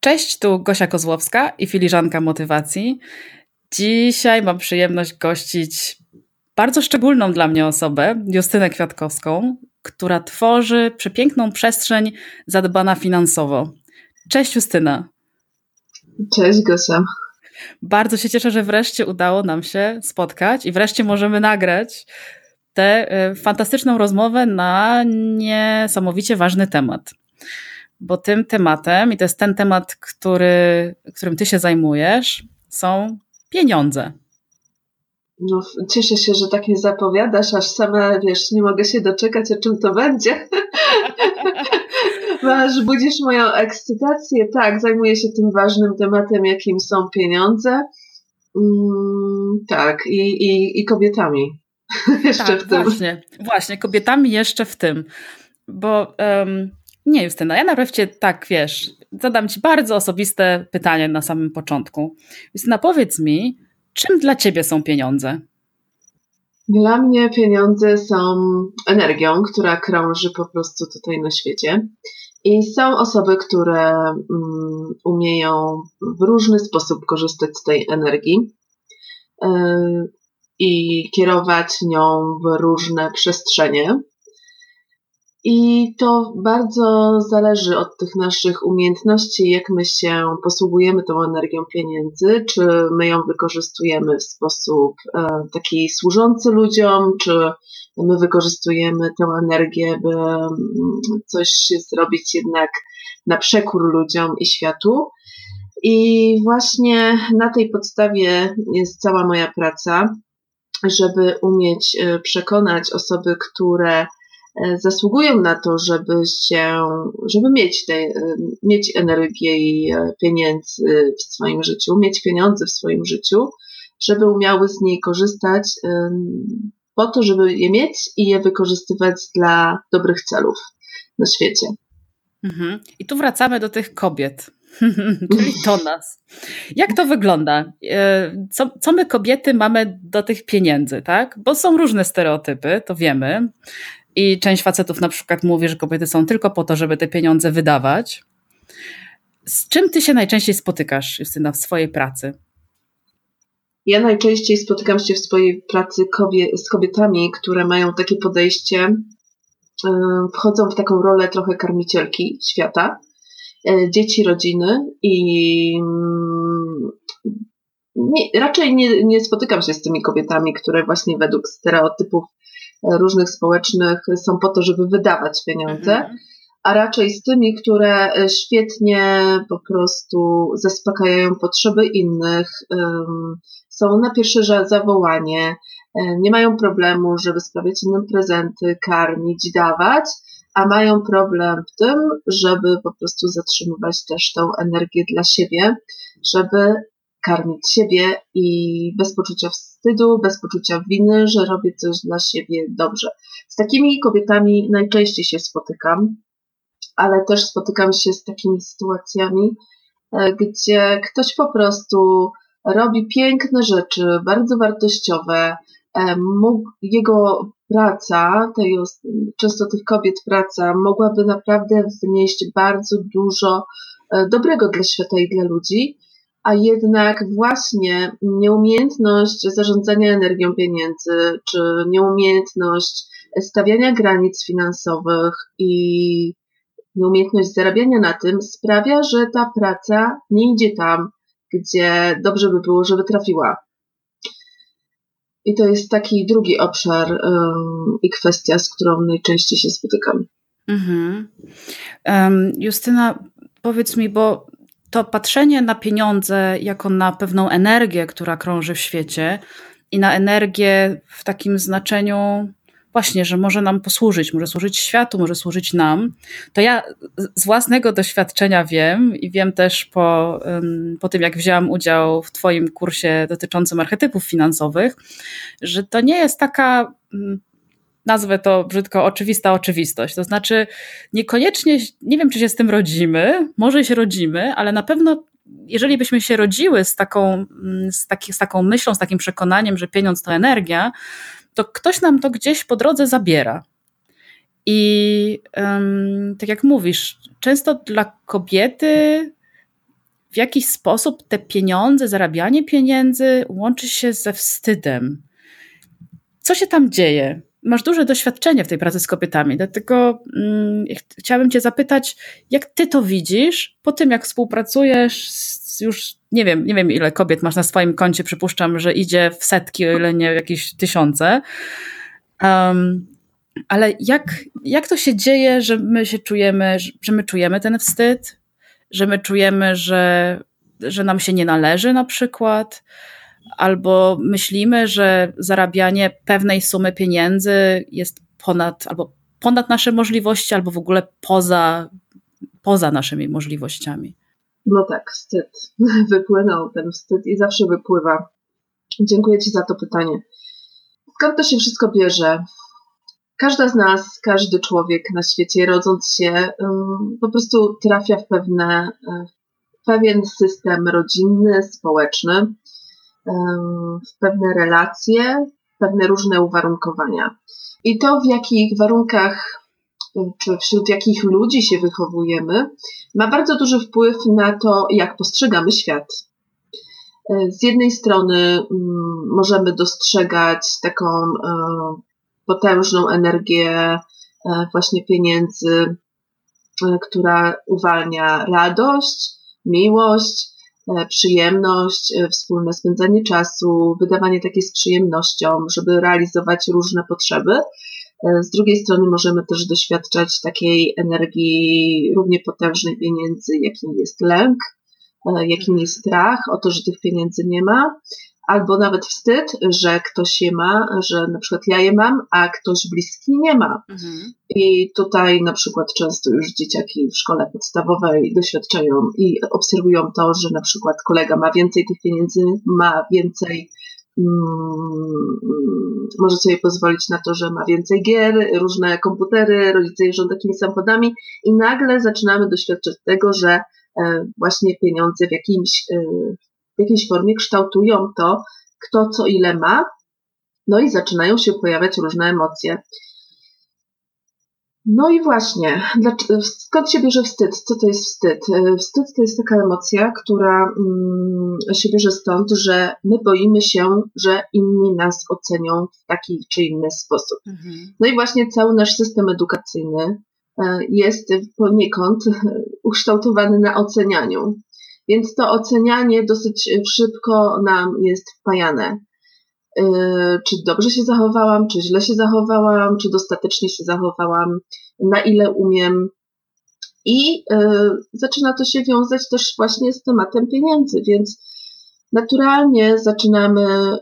Cześć, tu Gosia Kozłowska i filiżanka motywacji. Dzisiaj mam przyjemność gościć bardzo szczególną dla mnie osobę, Justynę Kwiatkowską, która tworzy przepiękną przestrzeń zadbana finansowo. Cześć Justyna. Cześć Gosia. Bardzo się cieszę, że wreszcie udało nam się spotkać i wreszcie możemy nagrać tę e, fantastyczną rozmowę na niesamowicie ważny temat bo tym tematem, i to jest ten temat, który, którym ty się zajmujesz, są pieniądze. No, cieszę się, że tak nie zapowiadasz, aż sama, wiesz, nie mogę się doczekać, o czym to będzie. Masz, budzisz moją ekscytację. Tak, zajmuję się tym ważnym tematem, jakim są pieniądze. Mm, tak, i, i, i kobietami. jeszcze tak, w tym. Właśnie, właśnie, kobietami jeszcze w tym. Bo um, nie, Justyna, ja nareszcie tak, wiesz, zadam Ci bardzo osobiste pytanie na samym początku. Justyna, powiedz mi, czym dla Ciebie są pieniądze? Dla mnie pieniądze są energią, która krąży po prostu tutaj na świecie. I są osoby, które um, umieją w różny sposób korzystać z tej energii yy, i kierować nią w różne przestrzenie. I to bardzo zależy od tych naszych umiejętności, jak my się posługujemy tą energią pieniędzy, czy my ją wykorzystujemy w sposób e, taki służący ludziom, czy my wykorzystujemy tę energię, by mm, coś zrobić jednak na przekór ludziom i światu. I właśnie na tej podstawie jest cała moja praca, żeby umieć e, przekonać osoby, które zasługują na to, żeby się, żeby mieć, te, e, mieć energię i e, pieniędzy w swoim życiu, mieć pieniądze w swoim życiu, żeby umiały z niej korzystać po to, żeby je mieć i je wykorzystywać dla dobrych celów na świecie. Mhm. I tu wracamy do tych kobiet, czyli do nas. Jak to wygląda? Co, co my kobiety mamy do tych pieniędzy, tak? Bo są różne stereotypy, to wiemy. I część facetów na przykład mówi, że kobiety są tylko po to, żeby te pieniądze wydawać. Z czym ty się najczęściej spotykasz, Justyna, w swojej pracy? Ja najczęściej spotykam się w swojej pracy kobie z kobietami, które mają takie podejście, yy, wchodzą w taką rolę trochę karmicielki świata, yy, dzieci, rodziny i yy, nie, raczej nie, nie spotykam się z tymi kobietami, które właśnie według stereotypów różnych społecznych są po to, żeby wydawać pieniądze, mhm. a raczej z tymi, które świetnie po prostu zaspokajają potrzeby innych, są na pierwsze zawołanie, nie mają problemu, żeby sprawiać innym prezenty, karmić, dawać, a mają problem w tym, żeby po prostu zatrzymywać też tą energię dla siebie, żeby karmić siebie i bez poczucia wstydu, bez poczucia winy, że robię coś dla siebie dobrze. Z takimi kobietami najczęściej się spotykam, ale też spotykam się z takimi sytuacjami, e, gdzie ktoś po prostu robi piękne rzeczy, bardzo wartościowe. E, jego praca, tej, często tych kobiet praca, mogłaby naprawdę wnieść bardzo dużo e, dobrego dla świata i dla ludzi, a jednak właśnie nieumiejętność zarządzania energią pieniędzy, czy nieumiejętność stawiania granic finansowych i nieumiejętność zarabiania na tym sprawia, że ta praca nie idzie tam, gdzie dobrze by było, żeby trafiła. I to jest taki drugi obszar um, i kwestia, z którą najczęściej się spotykam. Mhm. Um, Justyna, powiedz mi, bo to patrzenie na pieniądze jako na pewną energię, która krąży w świecie i na energię w takim znaczeniu właśnie, że może nam posłużyć, może służyć światu, może służyć nam, to ja z własnego doświadczenia wiem i wiem też po, po tym, jak wzięłam udział w Twoim kursie dotyczącym archetypów finansowych, że to nie jest taka nazwę to brzydko, oczywista oczywistość. To znaczy, niekoniecznie, nie wiem, czy się z tym rodzimy, może się rodzimy, ale na pewno, jeżeli byśmy się rodziły z taką, mm, z, taki, z taką myślą, z takim przekonaniem, że pieniądz to energia, to ktoś nam to gdzieś po drodze zabiera. I um, tak jak mówisz, często dla kobiety w jakiś sposób te pieniądze, zarabianie pieniędzy łączy się ze wstydem. Co się tam dzieje? Masz duże doświadczenie w tej pracy z kobietami, dlatego mm, chciałabym Cię zapytać, jak Ty to widzisz po tym, jak współpracujesz z już, nie wiem, nie wiem ile kobiet masz na swoim koncie, przypuszczam, że idzie w setki, o ile nie jakieś tysiące. Um, ale jak, jak to się dzieje, że my się czujemy, że my czujemy ten wstyd, że my czujemy, że, że nam się nie należy na przykład, albo myślimy, że zarabianie pewnej sumy pieniędzy jest ponad, albo ponad nasze możliwości, albo w ogóle poza, poza naszymi możliwościami. No tak, wstyd. Wypłynął ten wstyd i zawsze wypływa. Dziękuję Ci za to pytanie. Skąd to się wszystko bierze? Każda z nas, każdy człowiek na świecie, rodząc się, po prostu trafia w pewne, e, w pewien system rodzinny, społeczny, w pewne relacje, pewne różne uwarunkowania. I to, w jakich warunkach czy wśród jakich ludzi się wychowujemy, ma bardzo duży wpływ na to, jak postrzegamy świat. E, z jednej strony możemy dostrzegać taką e, potężną energię e, właśnie pieniędzy, która uwalnia radość, miłość, przyjemność, wspólne spędzanie czasu, wydawanie takiej z przyjemnością, żeby realizować różne potrzeby. E, z drugiej strony możemy też doświadczać takiej energii równie potężnej pieniędzy, jakim jest lęk, e, jakim jest strach o to, że tych pieniędzy nie ma, albo nawet wstyd, że ktoś je ma, że na przykład ja je mam, a ktoś bliski nie ma. Mhm. I tutaj na przykład często już dzieciaki w szkole podstawowej doświadczają i obserwują to, że na przykład kolega ma więcej tych pieniędzy, ma więcej Mm, może sobie pozwolić na to, że ma więcej gier, różne komputery, rodzice jeżdżą takimi samochodami i nagle zaczynamy doświadczać tego, że e, właśnie pieniądze w, jakimś, e, w jakiejś formie kształtują to, kto co ile ma, no i zaczynają się pojawiać różne emocje. No i właśnie, skąd się bierze wstyd? Co to jest wstyd? E, wstyd to jest taka emocja, która mm, się bierze stąd, że my boimy się, że inni nas ocenią w taki czy inny sposób. Mhm. No i właśnie cały nasz system edukacyjny e, jest poniekąd ukształtowany na ocenianiu. Więc to ocenianie dosyć szybko nam jest wpajane. Y, czy dobrze się zachowałam, czy źle się zachowałam, czy dostatecznie się zachowałam, na ile umiem. I y, zaczyna to się wiązać też właśnie z tematem pieniędzy, więc naturalnie zaczynamy y,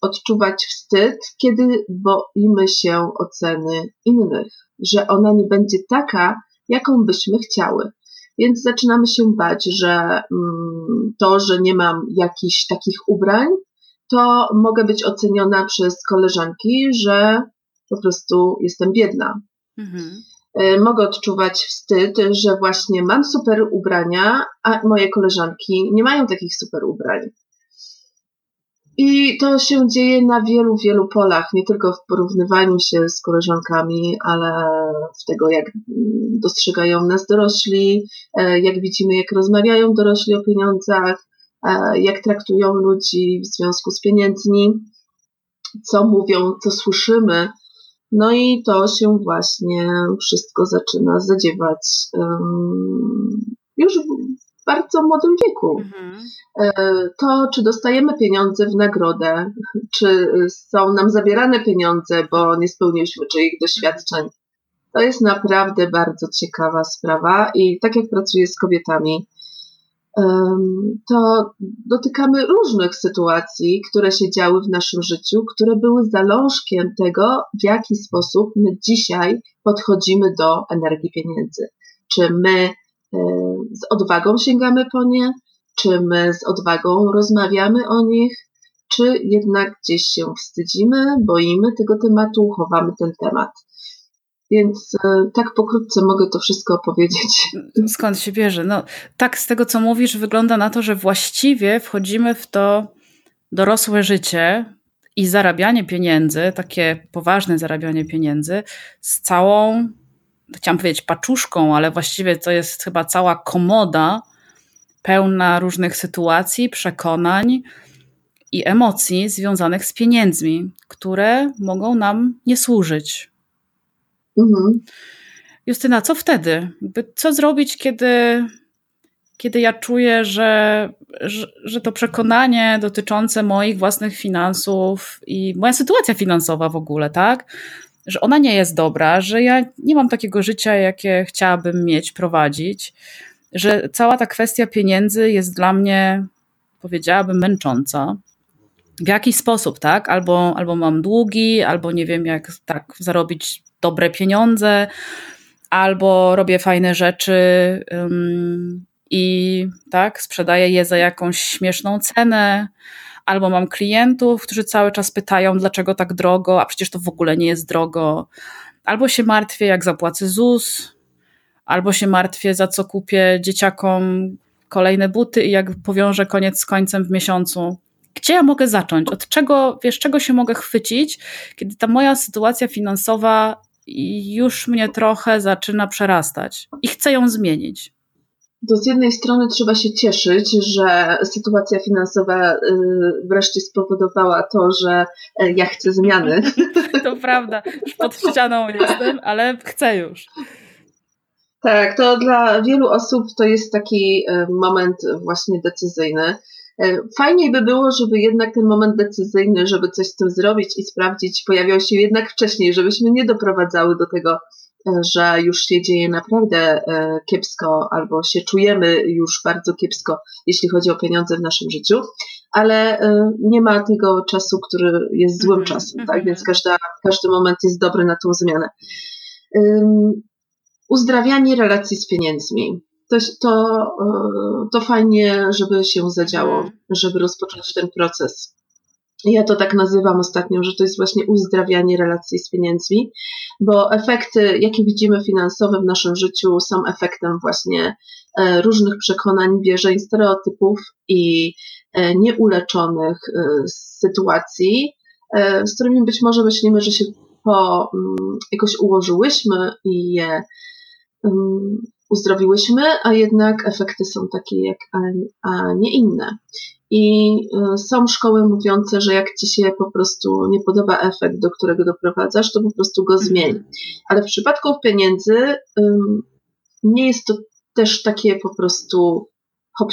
odczuwać wstyd, kiedy boimy się oceny innych, że ona nie będzie taka, jaką byśmy chciały. Więc zaczynamy się bać, że mm, to, że nie mam jakichś takich ubrań, to mogę być oceniona przez koleżanki, że po prostu jestem biedna. Mhm. E, mogę odczuwać wstyd, że właśnie mam super ubrania, a moje koleżanki nie mają takich super ubrań. I to się dzieje na wielu, wielu polach, nie tylko w porównywaniu się z koleżankami, ale w tego, jak dostrzegają nas dorośli, e, jak widzimy, jak rozmawiają dorośli o pieniądzach, E, jak traktują ludzi w związku z pieniędzmi, co mówią, co słyszymy. No i to się właśnie wszystko zaczyna zadziewać um, już bardzo młodym wieku. Mhm. E, to, czy dostajemy pieniądze w nagrodę, czy są nam zabierane pieniądze, bo nie spełniliśmy czyich doświadczeń, to jest naprawdę bardzo ciekawa sprawa i tak jak pracuję z kobietami, to dotykamy różnych sytuacji, które się działy w naszym życiu, które były zalążkiem tego, w jaki sposób my dzisiaj podchodzimy do energii pieniędzy. Czy my z odwagą sięgamy po nie, czy my z odwagą rozmawiamy o nich, czy jednak gdzieś się wstydzimy, boimy tego tematu, chowamy ten temat. Więc e, tak pokrótce mogę to wszystko opowiedzieć. Skąd się bierze? No, tak, z tego co mówisz, wygląda na to, że właściwie wchodzimy w to dorosłe życie i zarabianie pieniędzy, takie poważne zarabianie pieniędzy, z całą, chciałam powiedzieć paczuszką, ale właściwie to jest chyba cała komoda pełna różnych sytuacji, przekonań i emocji związanych z pieniędzmi, które mogą nam nie służyć. Mhm. Justyna, co wtedy? Co zrobić, kiedy, kiedy ja czuję, że, że, że to przekonanie dotyczące moich własnych finansów i moja sytuacja finansowa w ogóle, tak? Że ona nie jest dobra, że ja nie mam takiego życia, jakie chciałabym mieć, prowadzić, że cała ta kwestia pieniędzy jest dla mnie, powiedziałabym, męcząca. W jakiś sposób, tak? Albo, albo mam długi, albo nie wiem, jak tak zarobić dobre pieniądze, albo robię fajne rzeczy um, i tak, sprzedaję je za jakąś śmieszną cenę, albo mam klientów, którzy cały czas pytają, dlaczego tak drogo, a przecież to w ogóle nie jest drogo. Albo się martwię, jak zapłacę ZUS, albo się martwię, za co kupię dzieciakom kolejne buty i jak powiążę koniec z końcem w miesiącu. Gdzie ja mogę zacząć? Od czego, wiesz, czego się mogę chwycić, kiedy ta moja sytuacja finansowa już mnie trochę zaczyna przerastać i chcę ją zmienić. To z jednej strony trzeba się cieszyć, że sytuacja finansowa y, wreszcie spowodowała to, że e, ja chcę zmiany. To prawda, pod ścianą jestem, ale chcę już. Tak, to dla wielu osób to jest taki e, moment właśnie decyzyjny. E, fajniej by było, żeby jednak ten moment decyzyjny, żeby coś z tym zrobić i sprawdzić, pojawiał się jednak wcześniej, żebyśmy nie doprowadzały do tego, że już się dzieje naprawdę e, kiepsko albo się czujemy już bardzo kiepsko, jeśli chodzi o pieniądze w naszym życiu, ale nie ma tego czasu, który jest złym mm -hmm. czasem, tak? Mhm. Więc każda, każdy moment jest dobry na tą zmianę. Um, uzdrawianie relacji z pieniędzmi to, to, e, to fajnie, żeby się zadziało, mhm. żeby rozpocząć ten proces. Ja to tak nazywam ostatnio, że to jest właśnie uzdrawianie relacji z pieniędzmi, bo efekty, jakie widzimy finansowe w naszym życiu, są efektem właśnie e, różnych przekonań, wierzeń, stereotypów i e, nieuleczonych sytuacji, z którymi być może myślimy, że się po, mm, jakoś ułożyłyśmy i je mm, uzdrowiłyśmy, a jednak efekty są takie jak, a, nie inne. I y, są szkoły mówiące, że jak ci się po prostu nie podoba efekt, do którego doprowadzasz, to po prostu go zmień. Ale w przypadku pieniędzy nie jest to też takie po prostu hop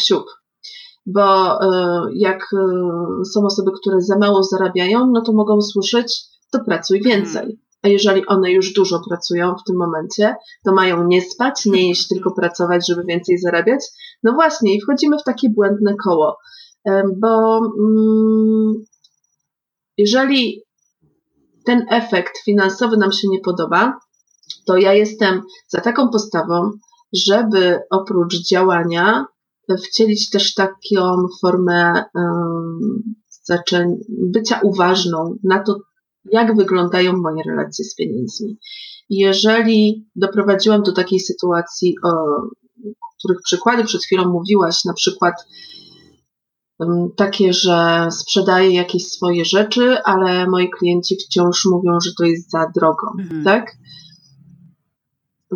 Bo y, jak y, są osoby, które za mało zarabiają, no to mogą słyszeć, to pracuj więcej a jeżeli one już dużo pracują w tym momencie, to mają nie spać, nie jeść, tylko pracować, żeby więcej zarabiać. No właśnie, i wchodzimy w takie błędne koło, bo mm, jeżeli ten efekt finansowy nam się nie podoba, to ja jestem za taką postawą, żeby oprócz działania wcielić też taką formę um, bycia uważną na to, jak wyglądają moje relacje z pieniędzmi. Jeżeli doprowadziłam do takiej sytuacji, o których przykłady przed chwilą mówiłaś, na przykład takie, że sprzedaję jakieś swoje rzeczy, ale moi klienci wciąż mówią, że to jest za drogo, mhm. tak?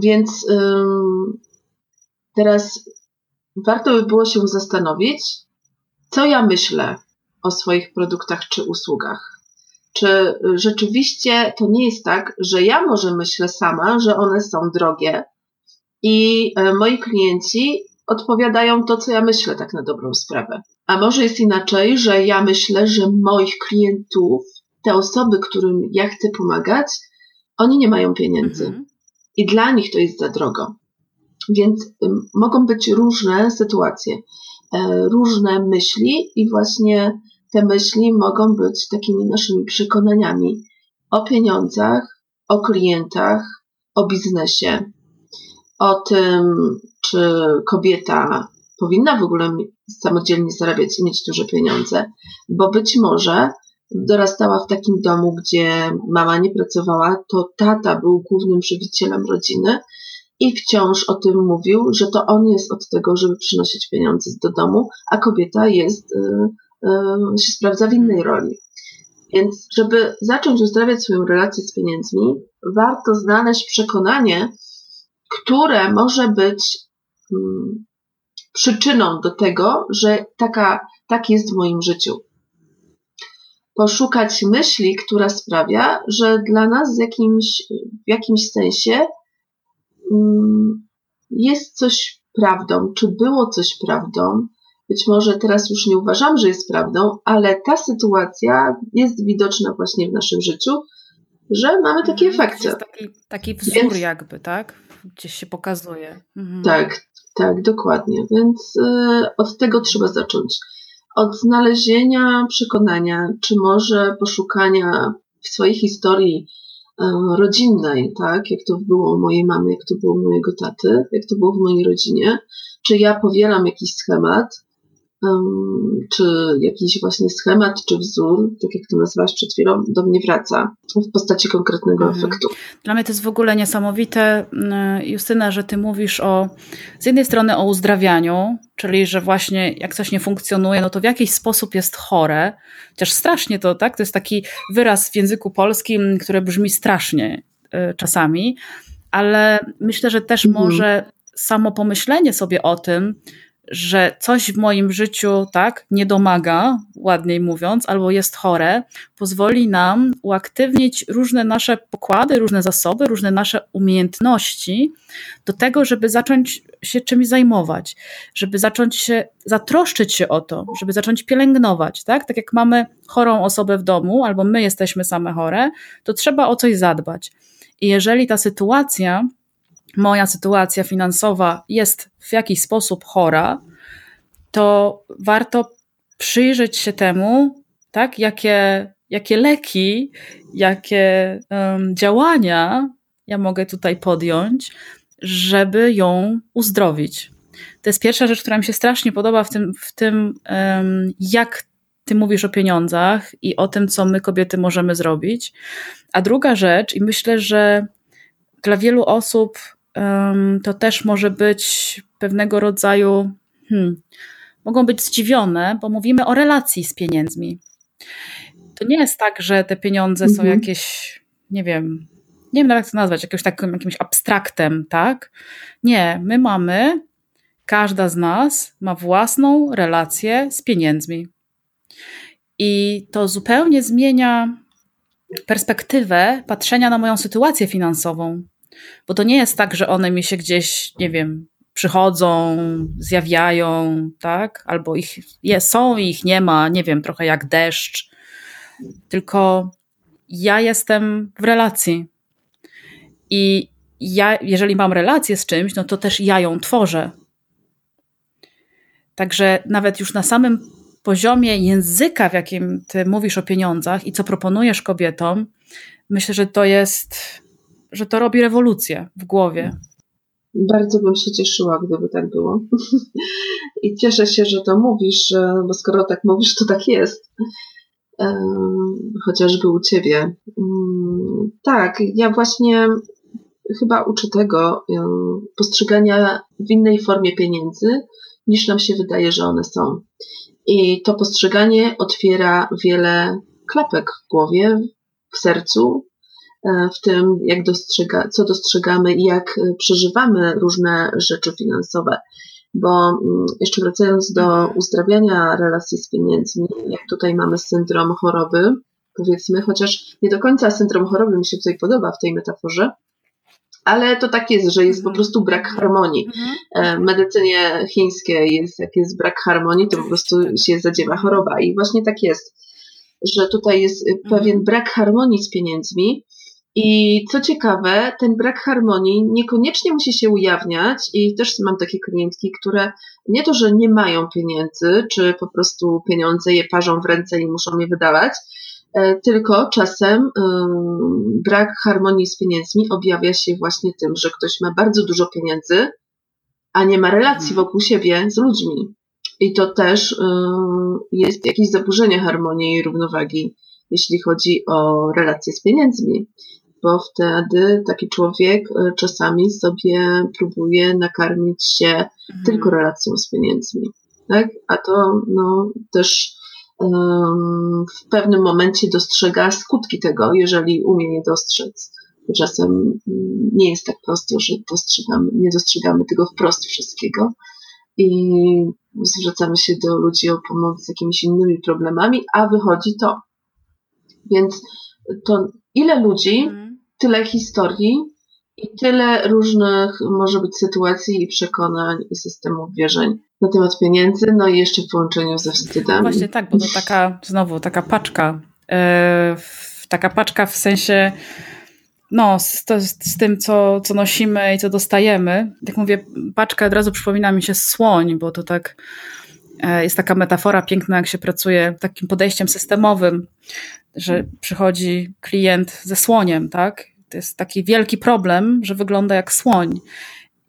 Więc ym, teraz warto by było się zastanowić, co ja myślę o swoich produktach czy usługach czy rzeczywiście to nie jest tak, że ja może myślę sama, że one są drogie i e, moi klienci odpowiadają to, co ja myślę, tak na dobrą sprawę. A może jest inaczej, że ja myślę, że moich klientów, te osoby, którym ja chcę pomagać, oni nie mają pieniędzy. Mhm. I dla nich to jest za drogo. Więc mogą być różne sytuacje, e, różne myśli i właśnie te myśli mogą być takimi naszymi przekonaniami o pieniądzach, o klientach, o biznesie, o tym, czy kobieta powinna w ogóle samodzielnie zarabiać i mieć duże pieniądze, bo być może dorastała w takim domu, gdzie mama nie pracowała, to tata był głównym żywicielem rodziny i wciąż o tym mówił, że to on jest od tego, żeby przynosić pieniądze do domu, a kobieta jest y, się sprawdza w innej roli. Więc, żeby zacząć uzdrawiać swoją relację z pieniędzmi, warto znaleźć przekonanie, które może być mm, przyczyną do tego, że taka, tak jest w moim życiu. Poszukać myśli, która sprawia, że dla nas w jakimś, w jakimś sensie mm, jest coś prawdą, czy było coś prawdą. Być może teraz już nie uważam, że jest prawdą, ale ta sytuacja jest widoczna właśnie w naszym życiu, że mamy takie mhm, efekty. Jest taki, taki wzór Więc, jakby, tak? Gdzieś się pokazuje. Mhm. Tak, tak, dokładnie. Więc y, od tego trzeba zacząć. Od znalezienia przekonania, czy może poszukania w swojej historii y, rodzinnej, tak, jak to było u mojej mamy, jak to było u mojego taty, jak to było w mojej rodzinie, czy ja powielam jakiś schemat, czy jakiś właśnie schemat, czy wzór, tak jak to nazwałaś przed chwilą, do mnie wraca w postaci konkretnego mhm. efektu. Dla mnie to jest w ogóle niesamowite, mm, Justyna, że ty mówisz o, z jednej strony o uzdrawianiu, czyli że właśnie jak coś nie funkcjonuje, no to w jakiś sposób jest chore, chociaż strasznie to, tak, to jest taki wyraz w języku polskim, który brzmi strasznie y, czasami, ale myślę, że też mhm. może samo pomyślenie sobie o tym, że coś w moim życiu tak nie domaga, ładniej mówiąc, albo jest chore, pozwoli nam uaktywnić różne nasze pokłady, różne zasoby, różne nasze umiejętności do tego, żeby zacząć się czymś zajmować, żeby zacząć się zatroszczyć się o to, żeby zacząć pielęgnować, tak? Tak jak mamy chorą osobę w domu, albo my jesteśmy same chore, to trzeba o coś zadbać. I jeżeli ta sytuacja moja sytuacja finansowa jest w jakiś sposób chora, to warto przyjrzeć się temu, tak, jakie, jakie leki, jakie um, działania ja mogę tutaj podjąć, żeby ją uzdrowić. To jest pierwsza rzecz, która mi się strasznie podoba w tym, w tym um, jak ty mówisz o pieniądzach i o tym, co my kobiety możemy zrobić. A druga rzecz, i myślę, że dla wielu osób to też może być pewnego rodzaju, hmm, mogą być zdziwione, bo mówimy o relacji z pieniędzmi. To nie jest tak, że te pieniądze mhm. są jakieś, nie wiem, nie wiem jak to nazwać, jakimś takim jakimś abstraktem, tak? Nie, my mamy, każda z nas ma własną relację z pieniędzmi. I to zupełnie zmienia perspektywę patrzenia na moją sytuację finansową. Bo to nie jest tak, że one mi się gdzieś, nie wiem, przychodzą, zjawiają, tak? Albo ich je, są i ich nie ma, nie wiem, trochę jak deszcz. Tylko ja jestem w relacji. I ja, jeżeli mam relację z czymś, no to też ja ją tworzę. Także nawet już na samym poziomie języka, w jakim ty mówisz o pieniądzach i co proponujesz kobietom, myślę, że to jest że to robi rewolucję w głowie. Bardzo bym się cieszyła, gdyby tak było. I cieszę się, że to mówisz, bo skoro tak mówisz, to tak jest. Chociażby u ciebie. Mm, tak, ja właśnie chyba uczę tego postrzegania w innej formie pieniędzy, niż nam się wydaje, że one są. I to postrzeganie otwiera wiele klapek w głowie, w sercu, w tym, jak dostrzega, co dostrzegamy i jak e, przeżywamy różne rzeczy finansowe. Bo mm, jeszcze wracając do mhm. uzdrawiania relacji z pieniędzmi, jak tutaj mamy syndrom choroby, powiedzmy, chociaż nie do końca syndrom choroby mi się tutaj podoba w tej metaforze, ale to tak jest, że jest po mhm. prostu brak harmonii. Mhm. E, w medycynie chińskiej jest, jak jest brak harmonii, to po prostu się zadziewa choroba. I właśnie tak jest, że tutaj jest pewien brak harmonii z pieniędzmi, i co ciekawe, ten brak harmonii niekoniecznie musi się ujawniać i też mam takie klientki, które nie to, że nie mają pieniędzy, czy po prostu pieniądze je parzą w ręce i muszą je wydawać, e, tylko czasem brak harmonii z pieniędzmi objawia się właśnie tym, że ktoś ma bardzo dużo pieniędzy, a nie ma relacji mhm. wokół siebie z ludźmi. I to też jest jakieś zaburzenie harmonii i równowagi, jeśli chodzi o relacje z pieniędzmi bo wtedy taki człowiek e, czasami sobie próbuje nakarmić się mhm. tylko relacją z pieniędzmi. Tak? A to no, też um, w pewnym momencie dostrzega skutki tego, jeżeli umie je dostrzec. Czasem mm, nie jest tak prosto, że dostrzegamy, nie dostrzegamy tego wprost wszystkiego. i zwracamy się do ludzi o pomoc z jakimiś innymi problemami, a wychodzi to. Więc to ile ludzi, mhm. Tyle historii i tyle różnych może być sytuacji i przekonań i systemów wierzeń na temat pieniędzy, no i jeszcze w połączeniu ze wstydem. Właśnie tak, bo to taka, znowu taka paczka, yy, taka paczka w sensie no, z, to, z tym, co, co nosimy i co dostajemy. Jak mówię, paczka od razu przypomina mi się słoń, bo to tak e, jest taka metafora piękna, jak się pracuje takim podejściem systemowym, że przychodzi klient ze słoniem, tak? To jest taki wielki problem, że wygląda jak słoń.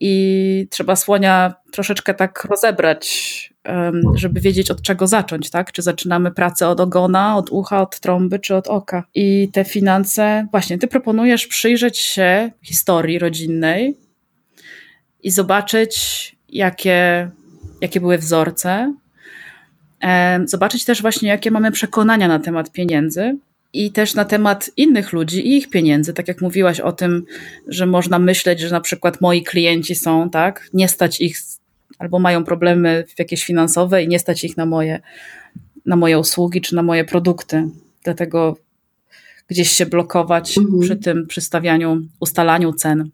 I trzeba słonia troszeczkę tak rozebrać, żeby wiedzieć od czego zacząć, tak? Czy zaczynamy pracę od ogona, od ucha, od trąby, czy od oka. I te finanse, właśnie, ty proponujesz przyjrzeć się historii rodzinnej i zobaczyć, jakie, jakie były wzorce. Zobaczyć też właśnie, jakie mamy przekonania na temat pieniędzy i też na temat innych ludzi i ich pieniędzy. Tak jak mówiłaś o tym, że można myśleć, że na przykład moi klienci są, tak, nie stać ich albo mają problemy jakieś finansowe i nie stać ich na moje, na moje usługi czy na moje produkty. Dlatego gdzieś się blokować mhm. przy tym przystawianiu, ustalaniu cen.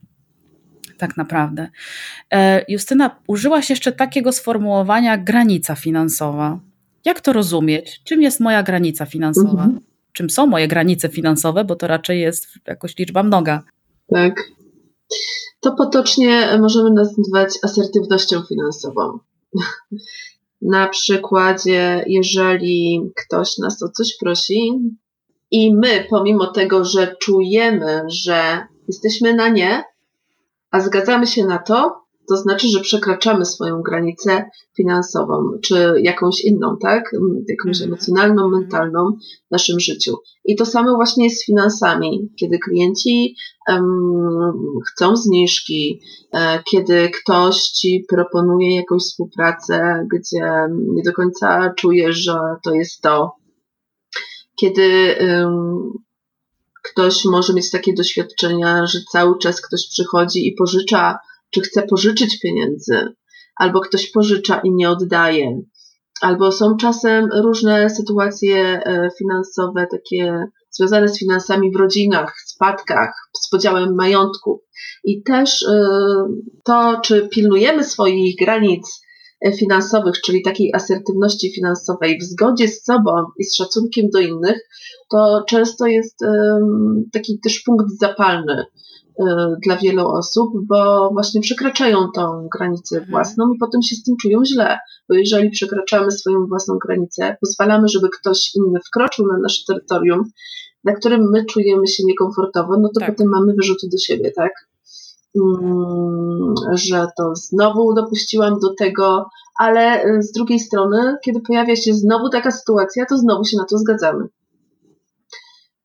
Tak naprawdę. E, Justyna, użyłaś jeszcze takiego sformułowania granica finansowa. Jak to rozumieć? Czym jest moja granica finansowa? Mhm. Czym są moje granice finansowe, bo to raczej jest jakoś liczba mnoga. Tak to potocznie możemy nazywać asertywnością finansową. Na przykładzie, jeżeli ktoś nas o coś prosi i my, pomimo tego, że czujemy, że jesteśmy na nie, a zgadzamy się na to, to znaczy, że przekraczamy swoją granicę finansową, czy jakąś inną, tak? Jakąś mhm. emocjonalną, mentalną w naszym życiu. I to samo właśnie jest z finansami. Kiedy klienci um, chcą zniżki, e, kiedy ktoś ci proponuje jakąś współpracę, gdzie nie do końca czujesz, że to jest to. Kiedy um, ktoś może mieć takie doświadczenia, że cały czas ktoś przychodzi i pożycza czy chce pożyczyć pieniędzy, albo ktoś pożycza i nie oddaje, albo są czasem różne sytuacje e, finansowe, takie związane z finansami w rodzinach, spadkach, z podziałem majątku. I też e, to, czy pilnujemy swoich granic finansowych, czyli takiej asertywności finansowej w zgodzie z sobą i z szacunkiem do innych, to często jest taki też punkt zapalny Y, dla wielu osób, bo właśnie przekraczają tą granicę mhm. własną i potem się z tym czują źle. Bo jeżeli przekraczamy swoją własną granicę, pozwalamy, żeby ktoś inny wkroczył na nasze terytorium, na którym my czujemy się niekomfortowo, no to tak. potem mamy wyrzuty do siebie, tak? Mm, że to znowu dopuściłam do tego, ale y, z drugiej strony, kiedy pojawia się znowu taka sytuacja, to znowu się na to zgadzamy.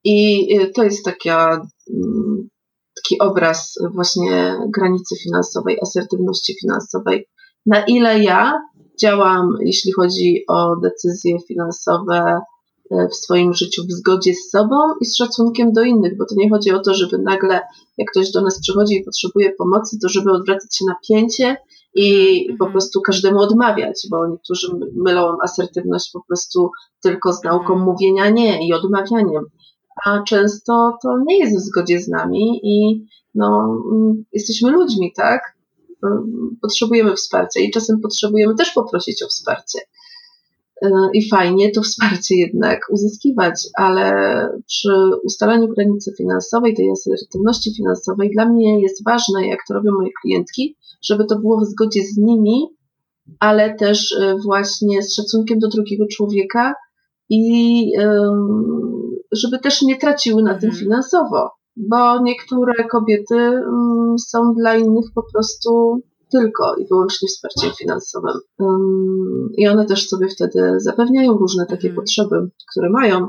I y, to jest mm, taki obraz właśnie granicy finansowej, asertywności finansowej. Na ile ja działam, jeśli chodzi o decyzje finansowe w swoim życiu w zgodzie z sobą i z szacunkiem do innych, bo to nie chodzi o to, żeby nagle, jak ktoś do nas przychodzi i potrzebuje pomocy, to żeby odwracać się na pięcie i po mhm. prostu każdemu odmawiać, bo niektórzy mylą asertywność po prostu tylko z nauką mhm. mówienia nie i odmawianiem a często to nie jest w zgodzie z nami i no, mm, jesteśmy ludźmi, tak? Mm, potrzebujemy wsparcia i czasem potrzebujemy też poprosić o wsparcie. I fajnie to wsparcie jednak uzyskiwać, ale przy ustalaniu granicy finansowej, tej asertywności finansowej, dla mnie jest ważne, jak to robią moje klientki, żeby to było w zgodzie z nimi, ale też y, właśnie z szacunkiem do drugiego człowieka i żeby też nie traciły na tym mhm. finansowo, bo niektóre kobiety mm, są dla innych po prostu tylko i wyłącznie wsparciem finansowym. I one też sobie wtedy zapewniają różne takie mhm. potrzeby, które mają,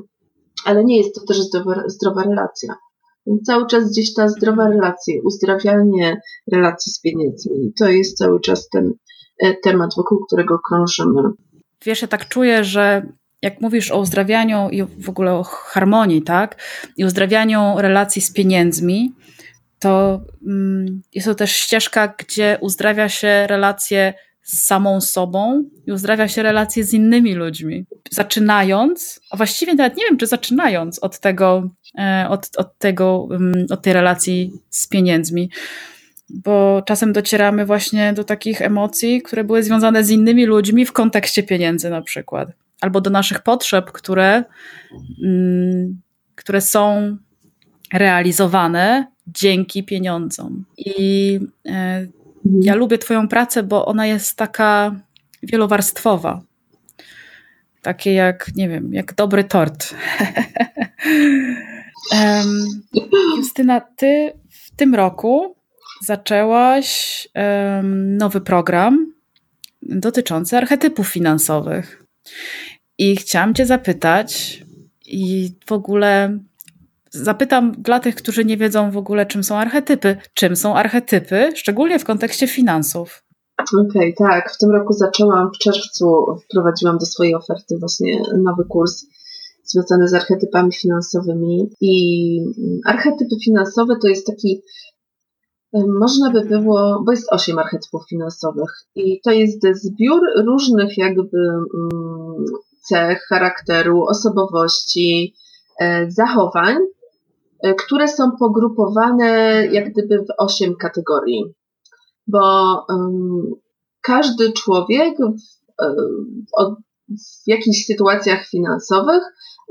ale nie jest to też zdrowa, zdrowa relacja. Cały czas gdzieś ta zdrowa mhm. relacja, uzdrawianie relacji z pieniędzmi, to jest cały czas ten e, temat, wokół którego krążymy. Wiesz, ja tak czuję, że jak mówisz o uzdrawianiu i w ogóle o harmonii, tak? I uzdrawianiu relacji z pieniędzmi, to mm, jest to też ścieżka, gdzie uzdrawia się relacje z samą sobą i uzdrawia się relacje z innymi ludźmi. Zaczynając, a właściwie nawet nie wiem, czy zaczynając od tego, e, od, od tego, mm, od tej relacji z pieniędzmi, bo czasem docieramy właśnie do takich emocji, które były związane z innymi ludźmi w kontekście pieniędzy na przykład, albo do naszych potrzeb, które, mm, które są realizowane dzięki pieniądzom. I e, ja lubię Twoją pracę, bo ona jest taka wielowarstwowa. Takie jak, nie wiem, jak dobry tort. um, Justyna, Ty w tym roku zaczęłaś um, nowy program dotyczący archetypów finansowych. I chciałam Cię zapytać, i w ogóle Zapytam dla tych, którzy nie wiedzą w ogóle, czym są archetypy. Czym są archetypy, szczególnie w kontekście finansów? Okej, okay, tak. W tym roku zaczęłam, w czerwcu wprowadziłam do swojej oferty właśnie nowy kurs związany z archetypami finansowymi. I archetypy finansowe to jest taki, można by było, bo jest osiem archetypów finansowych i to jest zbiór różnych jakby mm, cech, charakteru, osobowości, e, zachowań, które są pogrupowane jak gdyby w osiem kategorii. Bo um, każdy człowiek w, e, w, w jakichś sytuacjach finansowych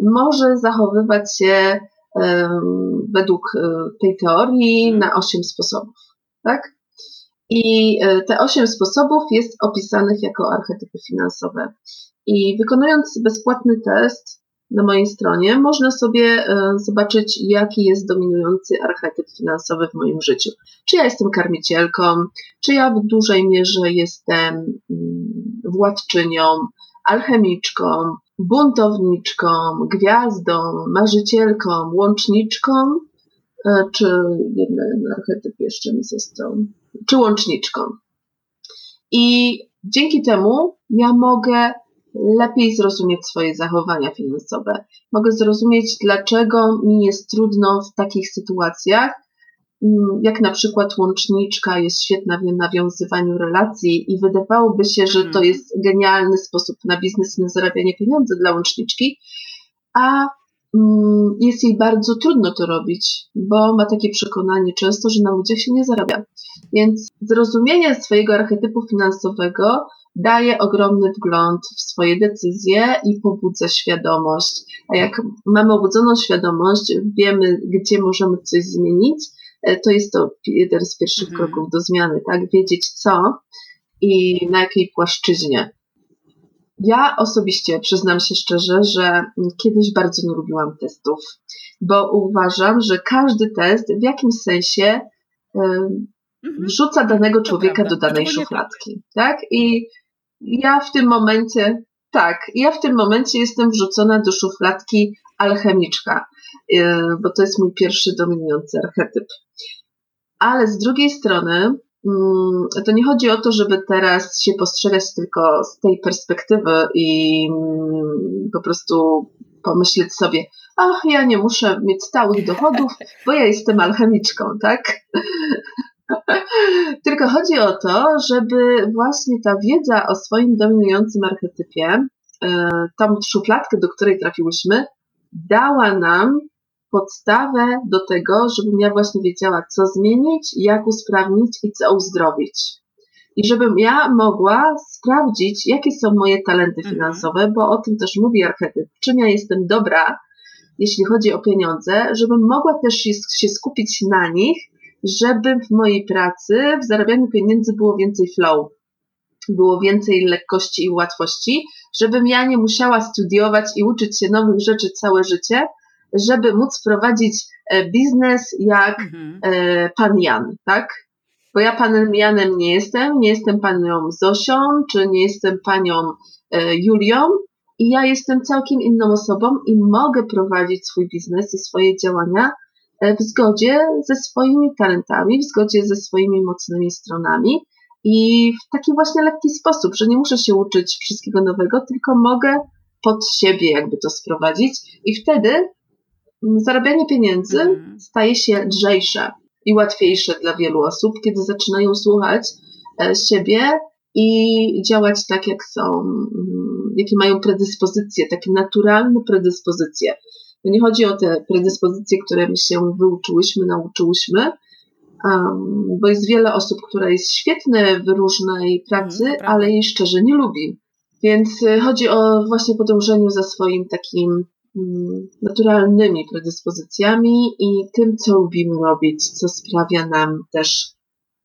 może zachowywać się um, według e, tej teorii na osiem sposobów. Tak? I te osiem sposobów jest opisanych jako archetypy finansowe. I wykonując bezpłatny test, na mojej stronie można sobie e, zobaczyć, jaki jest dominujący archetyp finansowy w moim życiu. Czy ja jestem karmicielką, czy ja w dużej mierze jestem mm, władczynią, alchemiczką, buntowniczką, gwiazdą, marzycielką, łączniczką, e, czy jeden archetyp jeszcze mi został, czy łączniczką. I dzięki temu ja mogę lepiej zrozumieć swoje zachowania finansowe. Mogę zrozumieć, dlaczego mi jest trudno w takich sytuacjach, mm, jak na przykład łączniczka jest świetna w nawiązywaniu relacji i wydawałoby się, że to mhm. jest genialny sposób na biznes i na zarabianie pieniędzy dla łączniczki, a mm, jest jej bardzo trudno to robić, bo ma takie przekonanie często, że na ludziach się nie zarabia. Więc zrozumienie swojego archetypu finansowego daje ogromny wgląd w swoje decyzje i pobudza świadomość. A jak mamy obudzoną świadomość, wiemy, gdzie możemy coś zmienić, e, to jest to jeden z pierwszych mhm. kroków do zmiany, tak? Wiedzieć co i na jakiej płaszczyźnie. Ja osobiście przyznam się szczerze, że kiedyś bardzo nie lubiłam testów, bo uważam, że każdy test w jakimś sensie mhm. wrzuca danego człowieka do danej szufladki, tak? I ja w tym momencie, tak, ja w tym momencie jestem wrzucona do szufladki alchemiczka, y, bo to jest mój pierwszy dominujący archetyp. Ale z drugiej strony, mm, to nie chodzi o to, żeby teraz się postrzegać tylko z tej perspektywy i mm, po prostu pomyśleć sobie, ach, ja nie muszę mieć stałych dochodów, bo ja jestem alchemiczką, tak? Tylko chodzi o to, żeby właśnie ta wiedza o swoim dominującym archetypie, e, tą szufladkę, do której trafiłyśmy, dała nam podstawę do tego, żebym ja właśnie wiedziała, co zmienić, jak usprawnić i co uzdrowić. I żebym ja mogła sprawdzić, jakie są moje talenty mhm. finansowe, bo o tym też mówi archetyp, czym ja jestem dobra, jeśli chodzi o pieniądze, żebym mogła też się skupić na nich żeby w mojej pracy, w zarabianiu pieniędzy było więcej flow, było więcej lekkości i łatwości, żebym ja nie musiała studiować i uczyć się nowych rzeczy całe życie, żeby móc prowadzić e, biznes jak mhm. E, pan Jan, tak? Bo ja panem Janem nie jestem, nie jestem panią Zosią, czy nie jestem panią e, Julią, i ja jestem całkiem inną osobą i mogę prowadzić swój biznes i swoje działania w zgodzie ze swoimi talentami, w zgodzie ze swoimi mocnymi stronami i w taki właśnie lekki sposób, że nie muszę się uczyć wszystkiego nowego, tylko mogę pod siebie jakby to sprowadzić i wtedy mm, zarabianie pieniędzy mhm. staje się lżejsze i łatwiejsze dla wielu osób, kiedy zaczynają słuchać e, siebie i działać tak, jak są, mm, jakie mają predyspozycje, takie naturalne predyspozycje. To nie chodzi o te predyspozycje, które my się wyuczyłyśmy, nauczyłyśmy, um, bo jest wiele osób, które jest świetne w różnej pracy, mm, ale jej szczerze nie lubi. Więc y, chodzi o właśnie podążeniu za swoim takim mm, naturalnymi predyspozycjami i tym, co lubimy robić, co sprawia nam też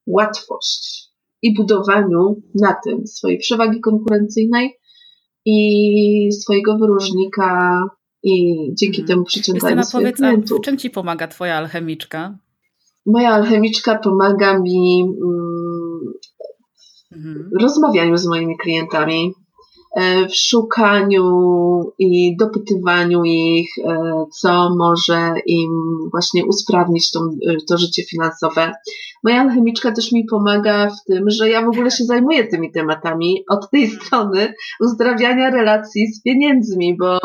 łatwość i budowaniu na tym swojej przewagi konkurencyjnej i swojego wyróżnika i dzięki hmm. temu przyciąganiu Justyna, swoich powiedz, w czym Ci pomaga Twoja alchemiczka? Moja alchemiczka pomaga mi mm, mhm. rozmawianiu z moimi klientami, E, w szukaniu i dopytywaniu ich, e, co może im właśnie usprawnić to, e, to życie finansowe. Moja alchemiczka też mi pomaga w tym, że ja w ogóle się zajmuję tymi tematami od tej strony uzdrawiania relacji z pieniędzmi, bo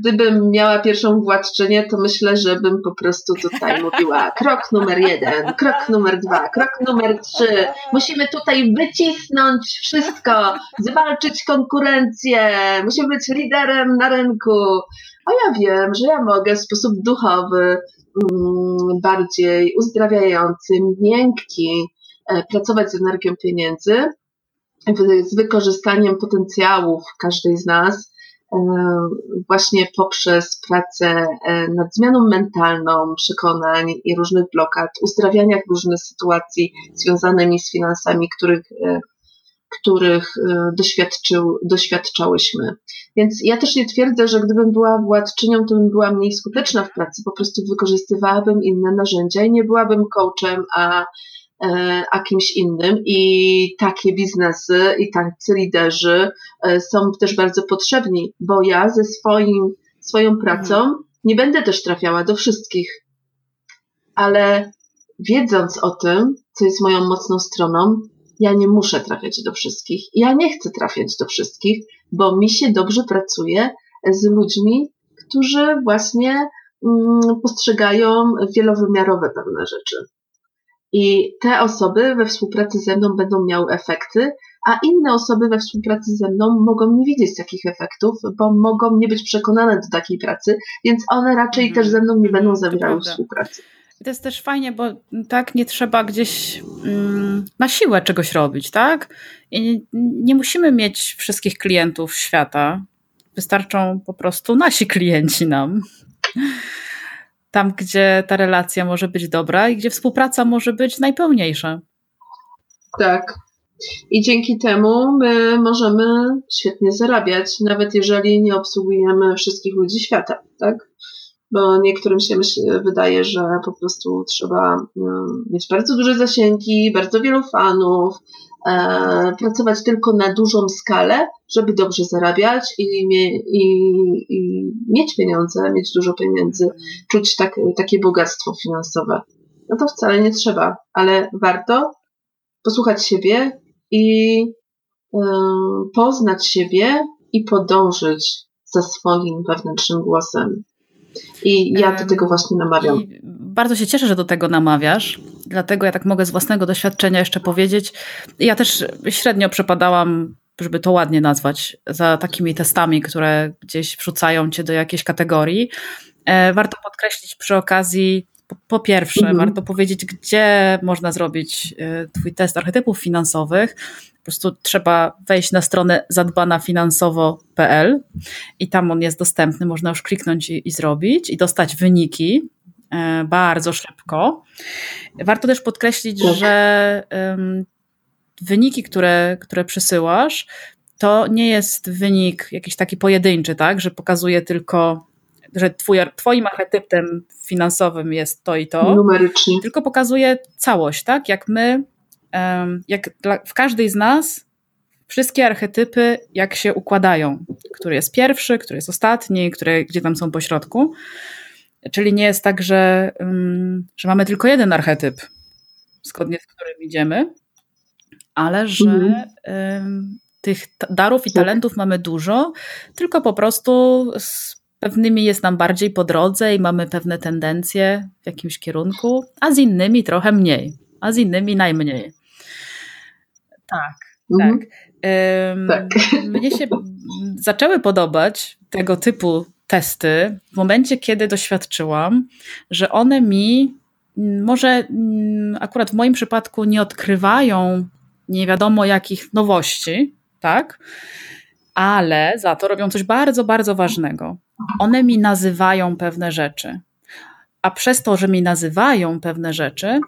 Gdybym miała pierwszą władczynię, to myślę, że bym po prostu tutaj mówiła krok numer jeden, krok numer dwa, krok numer trzy. Musimy tutaj wycisnąć wszystko, zwalczyć konkurencję, musimy być liderem na rynku. A ja wiem, że ja mogę w sposób duchowy, mm, bardziej uzdrawiający, miękki e, pracować z energią pieniędzy, z wykorzystaniem potencjałów każdej z nas właśnie poprzez pracę e, nad zmianą mentalną, przekonań i różnych blokad, uzdrawiania różnych sytuacji związanymi z finansami, których, e, których doświadczył, doświadczałyśmy. Więc ja też nie twierdzę, że gdybym była władczynią, to bym była mniej skuteczna w pracy, po prostu wykorzystywałabym inne narzędzia i nie byłabym coachem, a E, a kimś innym i takie biznesy i tacy liderzy e, są też bardzo potrzebni, bo ja ze swoim, swoją pracą mhm. nie będę też trafiała do wszystkich, ale wiedząc o tym, co jest moją mocną stroną, ja nie muszę trafiać do wszystkich. Ja nie chcę trafiać do wszystkich, bo mi się dobrze pracuje z ludźmi, którzy właśnie mm, postrzegają wielowymiarowe pewne rzeczy. I te osoby we współpracy ze mną będą miały efekty, a inne osoby we współpracy ze mną mogą nie widzieć takich efektów, bo mogą nie być przekonane do takiej pracy, więc one raczej mhm. też ze mną nie będą mhm, zawierały współpracy. I to jest też fajnie, bo tak nie trzeba gdzieś mm, na siłę czegoś robić, tak? I nie musimy mieć wszystkich klientów świata. Wystarczą po prostu nasi klienci nam tam, gdzie ta relacja może być dobra i gdzie współpraca może być najpełniejsza. Tak. I dzięki temu my możemy świetnie zarabiać, nawet jeżeli nie obsługujemy wszystkich ludzi świata, tak? Bo niektórym się wydaje, że po prostu trzeba mm, mieć bardzo duże zasięgi, bardzo wielu fanów, pracować tylko na dużą skalę, żeby dobrze zarabiać i, mie, i, i mieć pieniądze, mieć dużo pieniędzy, czuć tak, takie bogactwo finansowe. No to wcale nie trzeba, ale warto posłuchać siebie i y, poznać siebie i podążyć za swoim wewnętrznym głosem. I ja do tego właśnie namawiam. I bardzo się cieszę, że do tego namawiasz, dlatego ja tak mogę z własnego doświadczenia jeszcze powiedzieć. Ja też średnio przepadałam żeby to ładnie nazwać, za takimi testami, które gdzieś wrzucają cię do jakiejś kategorii. E, warto podkreślić przy okazji, po, pierwsze, mhm. warto powiedzieć, gdzie można zrobić e, Twój test archetypów finansowych. Po prostu trzeba wejść na stronę zadbanafinansowo.pl i tam on jest dostępny, można już kliknąć i, i zrobić i dostać wyniki e, bardzo szybko. Warto też podkreślić, tak. że wyniki, które, które przysyłasz, to nie jest wynik jakiś taki pojedynczy, tak, że pokazuje tylko, że twój, twoim archetypem finansowym jest to i to. Numerycznie. Tylko pokazuje całość, tak, jak my, jak w każdej z nas wszystkie archetypy, jak się układają, który jest pierwszy, który jest ostatni, które, gdzie tam są po środku. Czyli nie jest tak, że, że mamy tylko jeden archetyp, zgodnie z którym idziemy, ale że mhm. tych darów i tak. talentów mamy dużo, tylko po prostu z pewnymi jest nam bardziej po drodze i mamy pewne tendencje w jakimś kierunku, a z innymi trochę mniej, a z innymi najmniej. Tak. Mhm. Tak. Um, tak. Mnie się zaczęły podobać tego typu testy w momencie, kiedy doświadczyłam, że one mi może mm, akurat w moim przypadku nie odkrywają nie wiadomo jakich nowości, tak? Ale za to robią coś bardzo, bardzo ważnego. One mi nazywają pewne rzeczy. A przez to, że mi nazywają pewne rzeczy,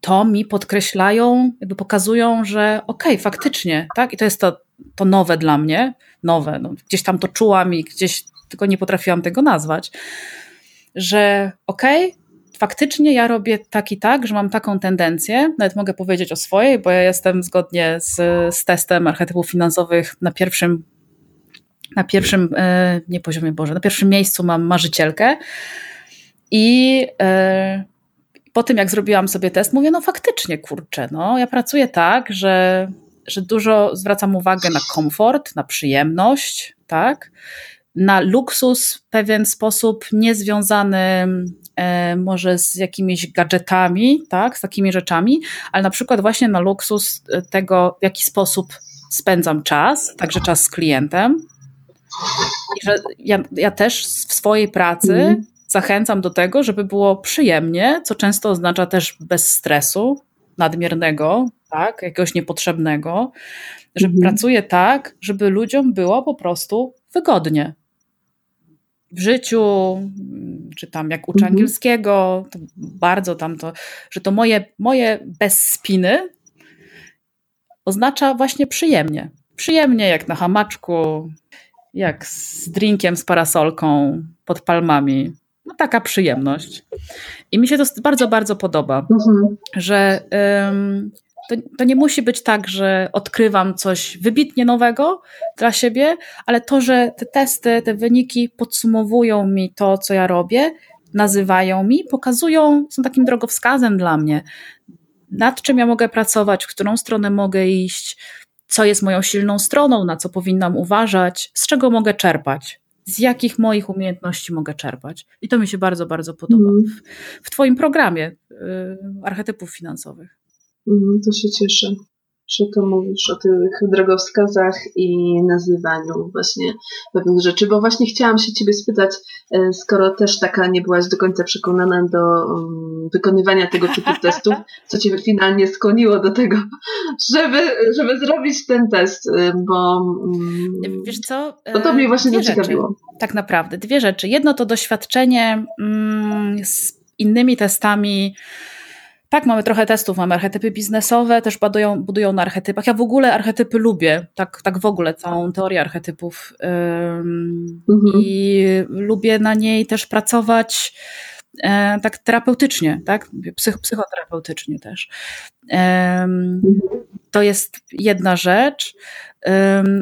to mi podkreślają, jakby pokazują, że okej, okay, faktycznie, tak? I to jest to, to nowe dla mnie, nowe. No, gdzieś tam to czułam i gdzieś tylko nie potrafiłam tego nazwać, że okej, okay, faktycznie ja robię tak i tak, że mam taką tendencję, nawet mogę powiedzieć o swojej, bo ja jestem zgodnie z, z testem archetypów finansowych na pierwszym, na pierwszym, e, nie poziomie Boże, na pierwszym miejscu mam marzycielkę i e, po tym jak zrobiłam sobie test, mówię, no faktycznie, kurczę, no ja pracuję tak, że, że dużo zwracam uwagę na komfort, na przyjemność, tak, na luksus w pewien sposób niezwiązany e, może z jakimiś gadżetami, tak, z takimi rzeczami, ale na przykład właśnie na luksus tego, w jaki sposób spędzam czas, także czas z klientem. I że ja, ja też w swojej pracy mm. Zachęcam do tego, żeby było przyjemnie, co często oznacza też bez stresu nadmiernego, tak, jakiegoś niepotrzebnego, że mm. pracuję tak, żeby ludziom było po prostu wygodnie w życiu, czy tam jak uczę mhm. angielskiego, to bardzo tam to, że to moje, moje bez spiny oznacza właśnie przyjemnie. Przyjemnie jak na hamaczku, jak z drinkiem, z parasolką, pod palmami. No taka przyjemność. I mi się to bardzo, bardzo podoba, mhm. że um, to, to nie musi być tak, że odkrywam coś wybitnie nowego dla siebie, ale to, że te testy, te wyniki podsumowują mi to, co ja robię, nazywają mi, pokazują, są takim drogowskazem dla mnie, nad czym ja mogę pracować, w którą stronę mogę iść, co jest moją silną stroną, na co powinnam uważać, z czego mogę czerpać, z jakich moich umiejętności mogę czerpać. I to mi się bardzo, bardzo podoba mm. w, w Twoim programie y, archetypów finansowych. Mhm, to się cieszę, że to mówisz o tych drogowskazach i nazywaniu właśnie pewnych rzeczy, bo właśnie chciałam się Ciebie spytać, e, skoro też taka nie byłaś do końca przekonana do um, wykonywania tego typu testów, co Cię finalnie skłoniło do tego, żeby, żeby zrobić ten test, e, bo um, Wiesz co? No to mnie właśnie zaciekawiło. Tak naprawdę, dwie rzeczy. Jedno to doświadczenie um, z innymi testami, tak, mamy trochę testów, mamy archetypy biznesowe, też budują, budują na archetypach. Ja w ogóle archetypy lubię, tak, tak w ogóle całą teorię archetypów mhm. i lubię na niej też pracować tak terapeutycznie, tak, Psych, psychoterapeutycznie też. Mhm. To jest jedna rzecz.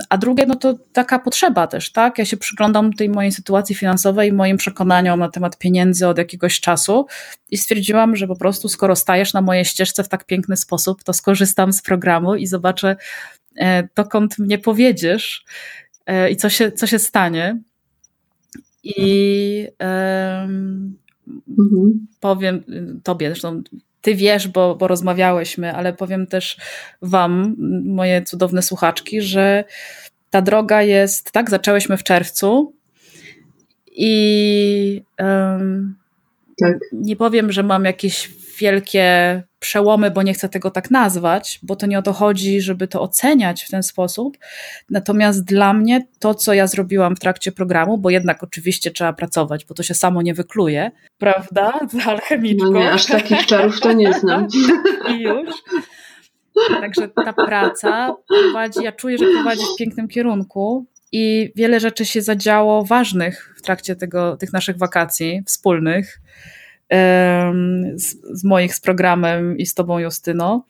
A drugie, no to taka potrzeba też, tak? Ja się przyglądam tej mojej sytuacji finansowej, moim przekonaniom na temat pieniędzy od jakiegoś czasu i stwierdziłam, że po prostu skoro stajesz na mojej ścieżce w tak piękny sposób, to skorzystam z programu i zobaczę, e, dokąd mnie powiedziesz e, i co się, co się stanie. I um, mhm. powiem tobie, zresztą ty wiesz, bo, bo rozmawiałyśmy, ale powiem też wam, moje cudowne słuchaczki, że ta droga jest, tak, zaczęłyśmy w czerwcu i um, tak. nie powiem, że mam jakieś wielkie przełomy, bo nie chcę tego tak nazwać, bo to nie o to chodzi, żeby to oceniać w ten sposób. Natomiast dla mnie to, co ja zrobiłam w trakcie programu, bo jednak oczywiście trzeba pracować, bo to się samo nie wykluje, prawda? Z alchemiczką. No nie, aż takich czarów to nie znam. I już. Także ta praca prowadzi, ja czuję, że prowadzi w pięknym kierunku i wiele rzeczy się zadziało ważnych w trakcie tego, tych naszych wakacji wspólnych z, z moich z programem i z tobą Justyno.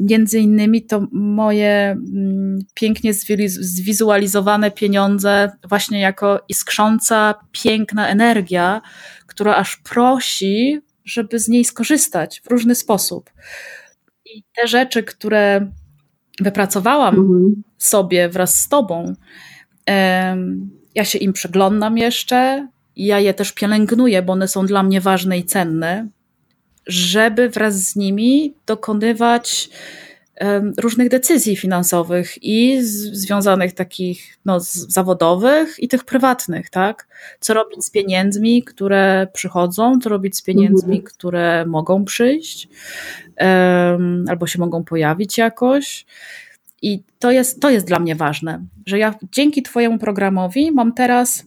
Między innymi to moje mm, pięknie zwizualizowane pieniądze, właśnie jako iskrząca, piękna energia, która aż prosi, żeby z niej skorzystać w różny sposób. I te rzeczy, które wypracowałam mhm. sobie wraz z Tobą, ja się im przyglądam jeszcze, ja je też pielęgnuję, bo one są dla mnie ważne i cenne, żeby wraz z nimi dokonywać różnych decyzji finansowych i związanych takich no, zawodowych i tych prywatnych, tak? Co robić z pieniędzmi, które przychodzą, co robić z pieniędzmi, mhm. które mogą przyjść um, albo się mogą pojawić jakoś. I to jest, to jest dla mnie ważne, że ja dzięki Twojemu programowi mam teraz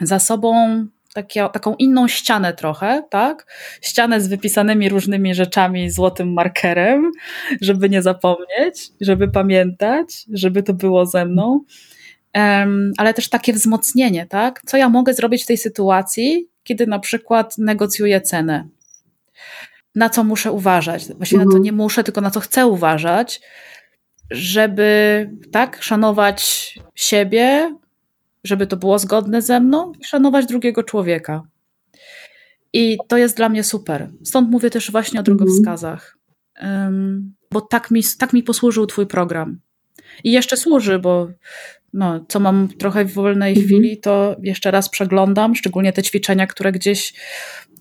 za sobą takie, taką inną ścianę trochę, tak? Ścianę z wypisanymi różnymi rzeczami złotym markerem, żeby nie zapomnieć, żeby pamiętać, żeby to było ze mną. Um, ale też takie wzmocnienie, tak? Co ja mogę zrobić w tej sytuacji, kiedy na przykład negocjuję cenę? Na co muszę uważać? Właściwie mhm. na to nie muszę, tylko na co chcę uważać, żeby tak szanować siebie, żeby to było zgodne ze mną i szanować drugiego człowieka. I to jest dla mnie super. Stąd mówię też właśnie o drogowskazach. Um, bo tak mi, tak mi posłużył Twój program. I jeszcze służy, bo no, co mam trochę w wolnej mhm. chwili, to jeszcze raz przeglądam, szczególnie te ćwiczenia, które gdzieś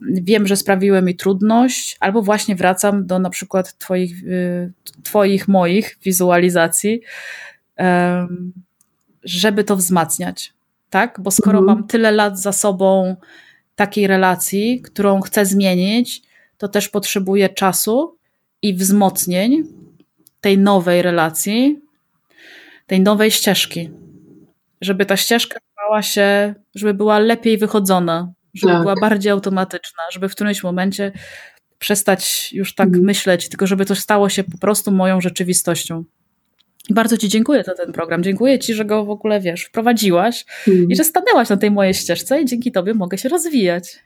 wiem, że sprawiły mi trudność, albo właśnie wracam do na przykład Twoich, y, twoich moich wizualizacji, żeby to wzmacniać. Tak? Bo skoro mhm. mam tyle lat za sobą takiej relacji, którą chcę zmienić, to też potrzebuję czasu i wzmocnień tej nowej relacji, tej nowej ścieżki. Żeby ta ścieżka stała się, żeby była lepiej wychodzona, żeby tak. była bardziej automatyczna, żeby w którymś momencie przestać już tak mhm. myśleć, tylko żeby to stało się po prostu moją rzeczywistością. Bardzo Ci dziękuję za ten program. Dziękuję Ci, że go w ogóle wiesz, wprowadziłaś mhm. i że stanęłaś na tej mojej ścieżce i dzięki Tobie mogę się rozwijać.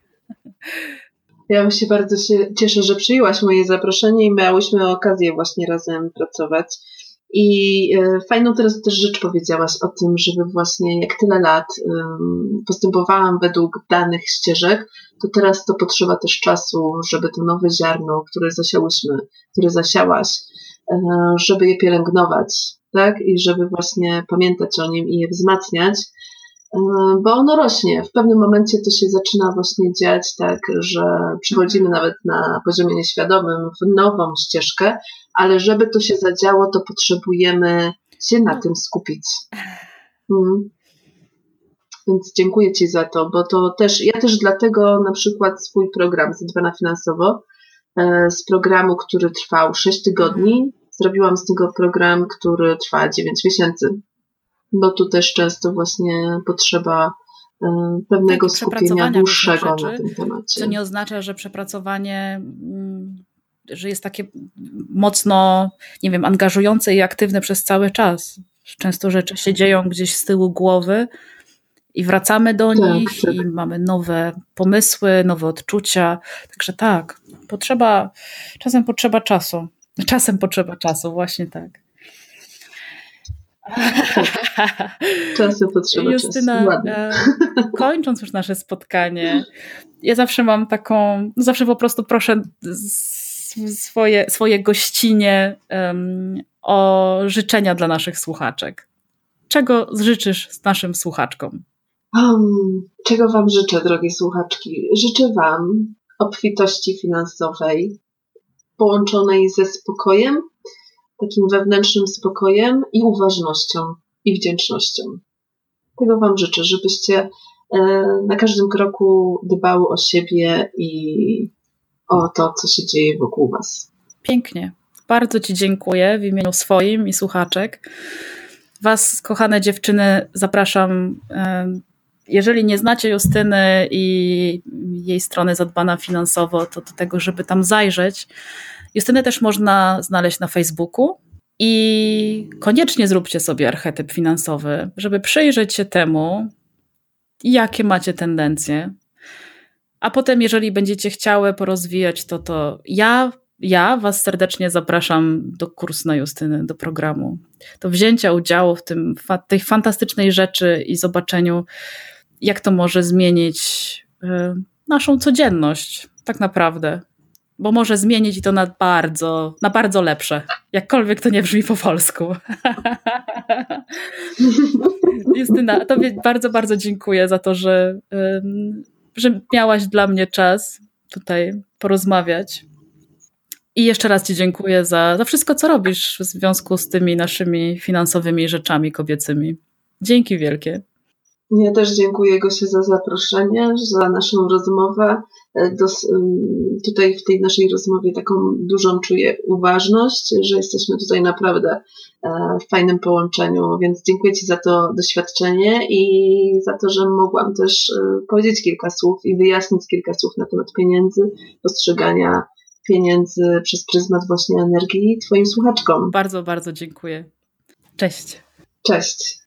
Ja się bardzo się cieszę, że przyjęłaś moje zaproszenie i miałyśmy okazję właśnie razem pracować. I e, fajną teraz też rzecz powiedziałaś o tym, żeby właśnie jak tyle lat postępowałam według danych ścieżek, to teraz to potrzeba też czasu, żeby to nowe ziarno, które zasiałyśmy, które zasiałaś, żeby je pielęgnować, tak? I żeby właśnie pamiętać o nim i je wzmacniać, e, bo ono rośnie. W pewnym momencie to się zaczyna właśnie dziać tak, że przychodzimy nawet na poziomie nieświadomym w nową ścieżkę, ale żeby to się zadziało, to potrzebujemy się na tym skupić. Hmm. Więc dziękuję Ci za to, bo to też, ja też dlatego na przykład swój program Zadbana Finansowo, e, z programu, który trwał 6 tygodni, zrobiłam z tego program, który trwa 9 miesięcy, bo tu też często właśnie potrzeba e, pewnego skupienia dłuższego na tym temacie. Co nie oznacza, że przepracowanie mm, że jest takie mocno, nie wiem, angażujące i aktywne przez cały czas. Często rzeczy się dzieją gdzieś z tyłu głowy i wracamy do tak, nich tak. i mamy nowe pomysły, nowe odczucia. Także tak, potrzeba, czasem potrzeba czasu. Czasem potrzeba czasu, właśnie tak. Czasem potrzeba Justyna, czasu. E, kończąc już nasze spotkanie, ja zawsze mam taką, zawsze po prostu proszę swoje, swoje gościnie um, o życzenia dla naszych słuchaczek. Czego życzysz naszym słuchaczkom? Um, czego Wam życzę, drogie słuchaczki? Życzę Wam obfitości finansowej, połączonej ze spokojem, takim wewnętrznym spokojem i uważnością i wdzięcznością. Tego Wam życzę, żebyście e, na każdym kroku dbały o siebie i o to, co się dzieje wokół Was. Pięknie. Bardzo Ci dziękuję w imieniu swoim i słuchaczek. Was, kochane dziewczyny, zapraszam. Jeżeli nie znacie Justyny i jej strony zadbana finansowo, to do tego, żeby tam zajrzeć. Justynę też można znaleźć na Facebooku. I koniecznie zróbcie sobie archetyp finansowy, żeby przyjrzeć się temu, jakie macie tendencje, a potem, jeżeli będziecie chciały porozwijać to, to ja, ja Was serdecznie zapraszam do kursu na Justyny, do programu, do wzięcia udziału w tym, tej fantastycznej rzeczy i zobaczeniu, jak to może zmienić y, naszą codzienność, tak naprawdę. Bo może zmienić i to na bardzo, na bardzo lepsze. Jakkolwiek to nie brzmi po polsku. Justyna, Tobie bardzo, bardzo dziękuję za to, że że miałaś dla mnie czas tutaj porozmawiać. I jeszcze raz Ci dziękuję za, za wszystko, co robisz w związku z tymi naszymi finansowymi rzeczami kobiecymi. Dzięki wielkie. Ja też dziękuję Gosie za zaproszenie, za naszą rozmowę. E, tutaj w tej naszej rozmowie taką dużą czuję uważność, że jesteśmy tutaj naprawdę e, w fajnym połączeniu, więc dziękuję Ci za to doświadczenie i za to, że mogłam też e, powiedzieć kilka słów i wyjaśnić kilka słów na temat pieniędzy, postrzegania pieniędzy przez pryzmat właśnie energii Twoim słuchaczkom. Bardzo, bardzo dziękuję. Cześć. Cześć.